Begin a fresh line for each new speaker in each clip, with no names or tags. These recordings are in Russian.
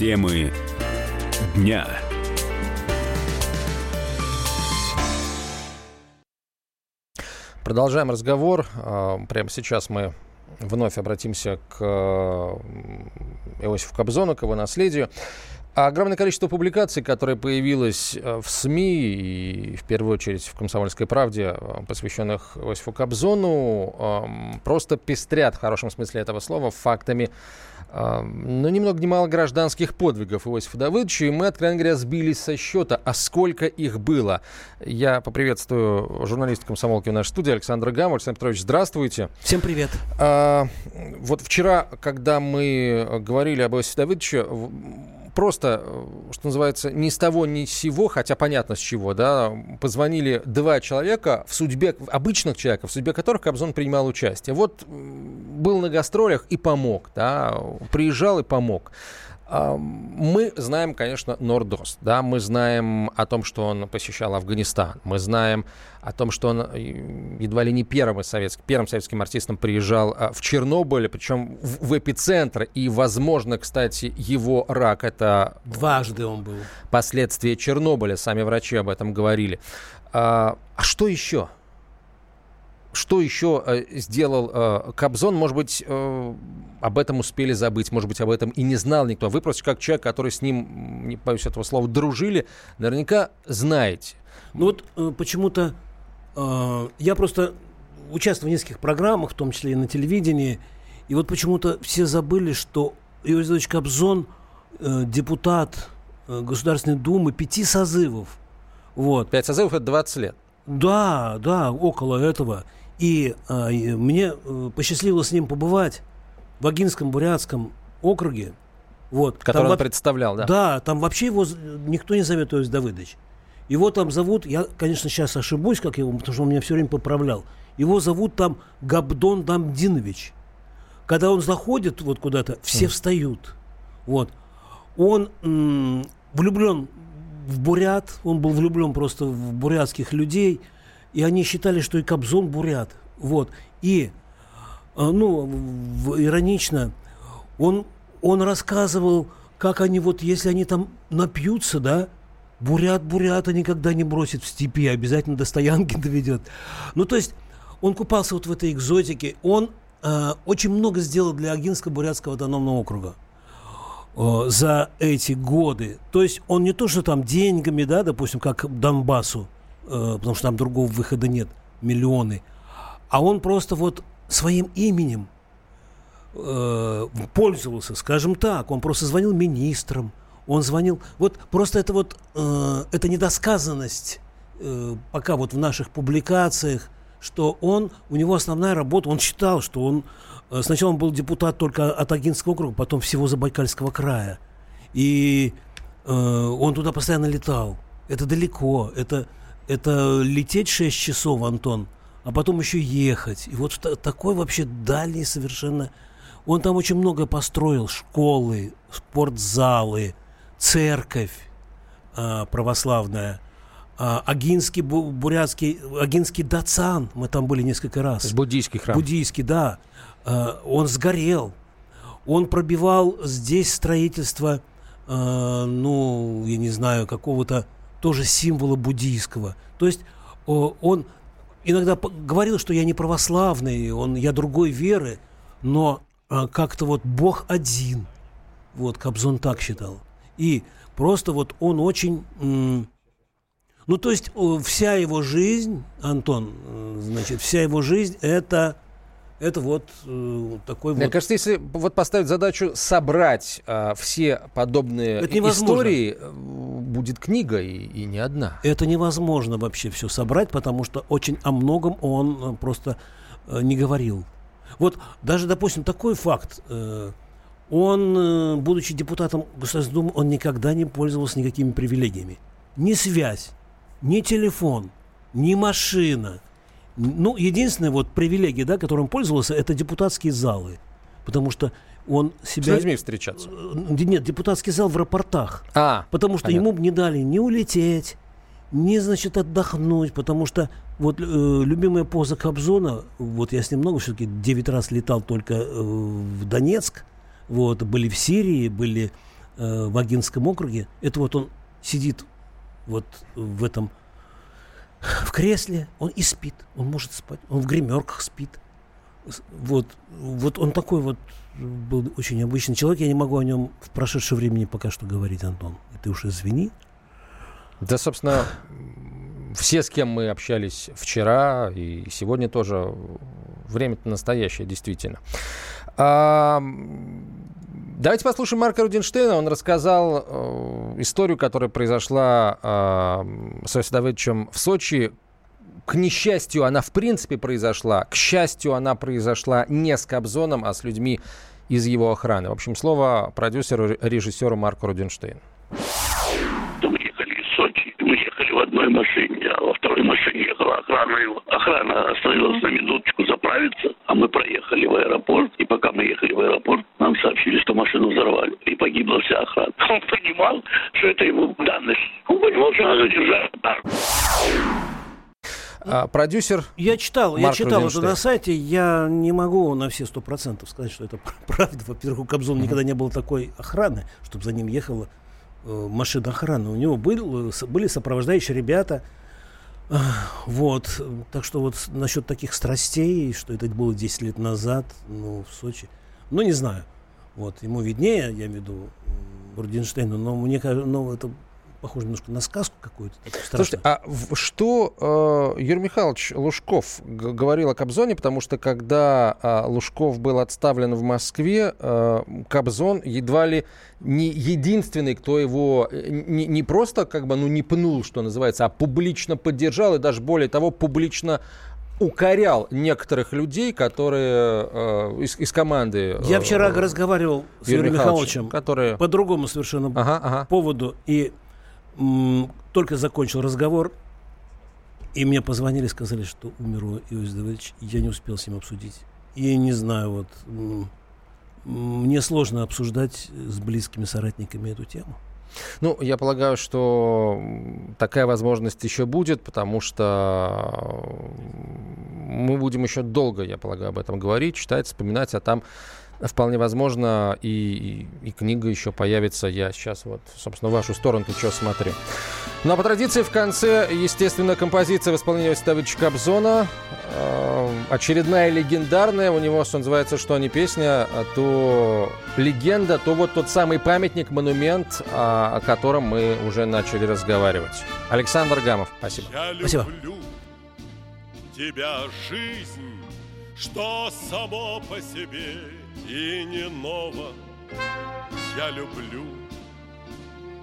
Темы дня.
Продолжаем разговор. А, прямо сейчас мы вновь обратимся к Иосифу Кобзону, к его наследию. Огромное количество публикаций, которые появилось э, в СМИ и в первую очередь в «Комсомольской правде», э, посвященных Иосифу Кобзону, эм, просто пестрят в хорошем смысле этого слова фактами ну, ни много ни мало гражданских подвигов Иосифа Давыдовича, и мы, откровенно говоря, сбились со счета, а сколько их было. Я поприветствую журналиста комсомолки в нашей студии Александра Гамма. Александр Петрович, здравствуйте.
Всем привет.
А, вот вчера, когда мы говорили об Иосифе Давыдовиче, просто, э, что называется, ни с того, ни с сего, хотя понятно с чего, да, позвонили два человека, в судьбе, обычных человеков, в судьбе которых Кобзон принимал участие. Вот был на гастролях и помог, да, приезжал и помог. Мы знаем, конечно, Нордост, да, мы знаем о том, что он посещал Афганистан, мы знаем о том, что он э, едва ли не первым, советским, первым советским артистом приезжал а, в Чернобыль, причем в, в эпицентр, и, возможно, кстати, его рак это...
Дважды он был.
Последствия Чернобыля, сами врачи об этом говорили. А, а что еще? Что еще э, сделал э, Кобзон? Может быть, э, об этом успели забыть, может быть, об этом и не знал никто. Вы просто как человек, который с ним, не боюсь этого слова, дружили, наверняка знаете.
Ну вот э, почему-то э, я просто участвовал в нескольких программах, в том числе и на телевидении, и вот почему-то все забыли, что Иосиф Иванович Кобзон э, депутат Государственной Думы пяти созывов. Вот.
Пять созывов – это 20 лет.
Да, да, около этого. И э, мне э, посчастливилось с ним побывать в Агинском Бурятском округе. Вот.
Который там, он представлял, да?
Да, там вообще его никто не зовет Иосиф Давыдович. Его там зовут, я, конечно, сейчас ошибусь, как его, потому что он меня все время поправлял. Его зовут там Габдон Дамдинович. Когда он заходит вот куда-то, все mm. встают. Вот. Он м- влюблен в бурят, он был влюблен просто в бурятских людей – и они считали, что и Кобзон бурят. Вот. И, э, ну, иронично, он, он рассказывал, как они вот, если они там напьются, да, бурят, бурята никогда не бросит в степи, обязательно до стоянки доведет. Ну, то есть, он купался вот в этой экзотике. Он э, очень много сделал для Агинско-Бурятского автономного округа э, за эти годы. То есть он не то, что там деньгами, да, допустим, как Донбассу, потому что там другого выхода нет, миллионы. А он просто вот своим именем э, пользовался, скажем так. Он просто звонил министрам, он звонил... Вот просто это вот, э, это недосказанность э, пока вот в наших публикациях, что он, у него основная работа, он считал, что он... Э, сначала он был депутат только от Агинского округа, потом всего Забайкальского края. И э, он туда постоянно летал. Это далеко, это это лететь 6 часов, Антон, а потом еще ехать. И вот такой вообще дальний совершенно... Он там очень много построил. Школы, спортзалы, церковь э, православная. А, Агинский, бурятский, Агинский Дацан, мы там были несколько раз.
Буддийский храм.
Буддийский, да. А, он сгорел. Он пробивал здесь строительство, ну, я не знаю, какого-то тоже символа буддийского. То есть он иногда говорил, что я не православный, он, я другой веры, но а, как-то вот Бог один. Вот Кобзон так считал. И просто вот он очень... Ну, то есть вся его жизнь, Антон, значит, вся его жизнь это это вот э, такой
Мне
вот...
кажется, если вот поставить задачу собрать э, все подобные истории, э, будет книга и, и не одна.
Это невозможно вообще все собрать, потому что очень о многом он э, просто э, не говорил. Вот даже, допустим, такой факт. Э, он, э, будучи депутатом Государственной Думы, он никогда не пользовался никакими привилегиями. Ни связь, ни телефон, ни машина – ну, единственная вот привилегия, да, которым пользовался, это депутатские залы. Потому что он себя...
С людьми встречаться?
Э, нет, депутатский зал в аэропортах.
А,
потому что понятно. ему не дали не улететь, не, значит, отдохнуть, потому что вот э, любимая поза Кобзона, вот я с ним много все-таки 9 раз летал только э, в Донецк, вот, были в Сирии, были э, в Агинском округе. Это вот он сидит вот в этом в кресле, он и спит, он может спать, он в гримерках спит. Вот, вот он такой вот был очень обычный человек. Я не могу о нем в прошедшем времени пока что говорить, Антон. И ты уж извини.
Да, собственно, все, с кем мы общались вчера и сегодня тоже, время-то настоящее, действительно. А, давайте послушаем Марка Рудинштейна. Он рассказал э, историю, которая произошла э, с Давыдовичем в Сочи. К несчастью, она в принципе произошла. К счастью, она произошла не с Кобзоном, а с людьми из его охраны. В общем, слово продюсеру, режиссеру Марку Рудинштейну
одной машине, а во второй машине ехала охрана его. Охрана остановилась на минуточку заправиться, а мы проехали в аэропорт. И пока мы ехали в аэропорт, нам сообщили, что машину взорвали. И погибла вся охрана. Он понимал, что это его данность. Он понимал, что надо держать.
А, продюсер.
Я читал, Марк я читал это на сайте. Я не могу на все сто процентов сказать, что это правда. Во-первых, у Кобзона uh-huh. никогда не было такой охраны, чтобы за ним ехала Э, машин охраны. У него был, были сопровождающие ребята. Вот. Так что вот насчет таких страстей, что это было 10 лет назад, ну, в Сочи, ну, не знаю. Вот, ему виднее, я имею в виду, Рудинштейну, но мне кажется, ну, это похоже немножко на сказку какую-то.
Слушайте, а что э, Юрий Михайлович Лужков говорил о Кобзоне? Потому что когда э, Лужков был отставлен в Москве, э, Кобзон едва ли не единственный, кто его э, не, не просто как бы, ну, не пнул, что называется, а публично поддержал и даже более того, публично укорял некоторых людей, которые э, из, из команды.
Э, Я вчера разговаривал с Юрием Михайловичем,
которые...
по другому совершенно ага, ага. поводу, и только закончил разговор, и мне позвонили, сказали, что умер Иосиф Давыдович. Я не успел с ним обсудить. И не знаю, вот мне сложно обсуждать с близкими соратниками эту тему.
Ну, я полагаю, что такая возможность еще будет, потому что мы будем еще долго, я полагаю, об этом говорить, читать, вспоминать, а там Вполне возможно, и, и, и книга еще появится. Я сейчас вот, собственно, в вашу сторону что смотрю. Ну а по традиции в конце, естественно, композиция в исполнении Василия Кобзона. Э, очередная легендарная. У него, что называется, что не песня, а то легенда, то вот тот самый памятник, монумент, о, о котором мы уже начали разговаривать. Александр Гамов, спасибо.
Я
спасибо.
тебя жизнь, что само по себе и не ново. Я люблю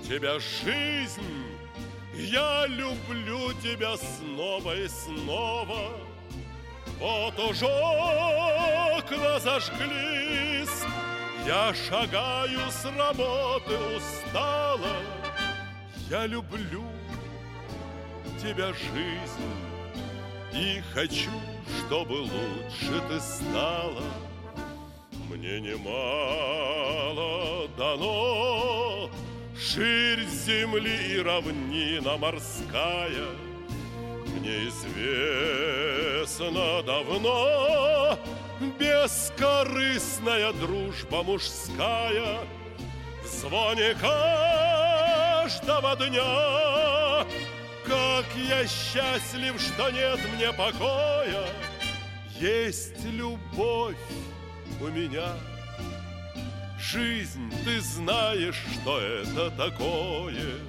тебя, жизнь, я люблю тебя снова и снова. Вот уже окна зажглись, я шагаю с работы устала. Я люблю тебя, жизнь, и хочу, чтобы лучше ты стала. Мне немало дано. Ширь земли и равнина морская Мне известно давно. Бескорыстная дружба мужская В звоне каждого дня. Как я счастлив, что нет мне покоя. Есть любовь у меня. Жизнь, ты знаешь, что это такое.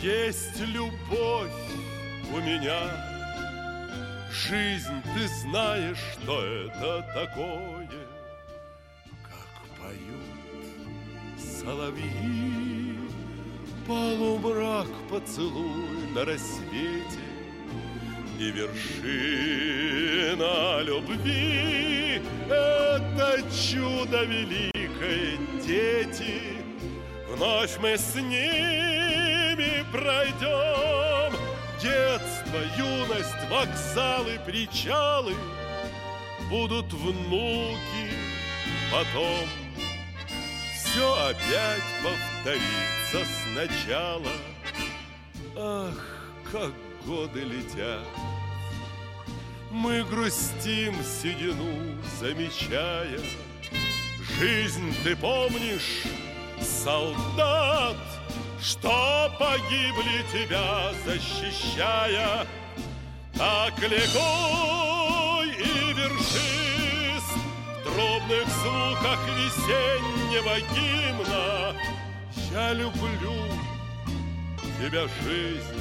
Есть любовь у меня. Жизнь, ты знаешь, что это такое. Как поют соловьи Полумрак поцелуй на рассвете И вершина любви. Это чудо великое, дети Вновь мы с ними пройдем. Детство, юность, вокзалы, причалы Будут внуки потом. Все опять повторится сначала. Ах, как годы летят. Мы грустим седину, замечая, Жизнь ты помнишь, солдат, Что погибли тебя, защищая, Так легко и вершись В дробных звуках весеннего гимна Я люблю тебя, жизнь,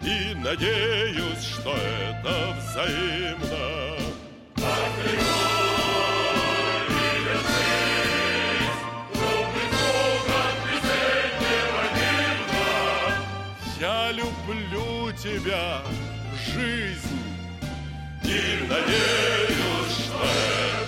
и надеюсь, что это взаимно. Я люблю тебя, жизнь, и надеюсь, что это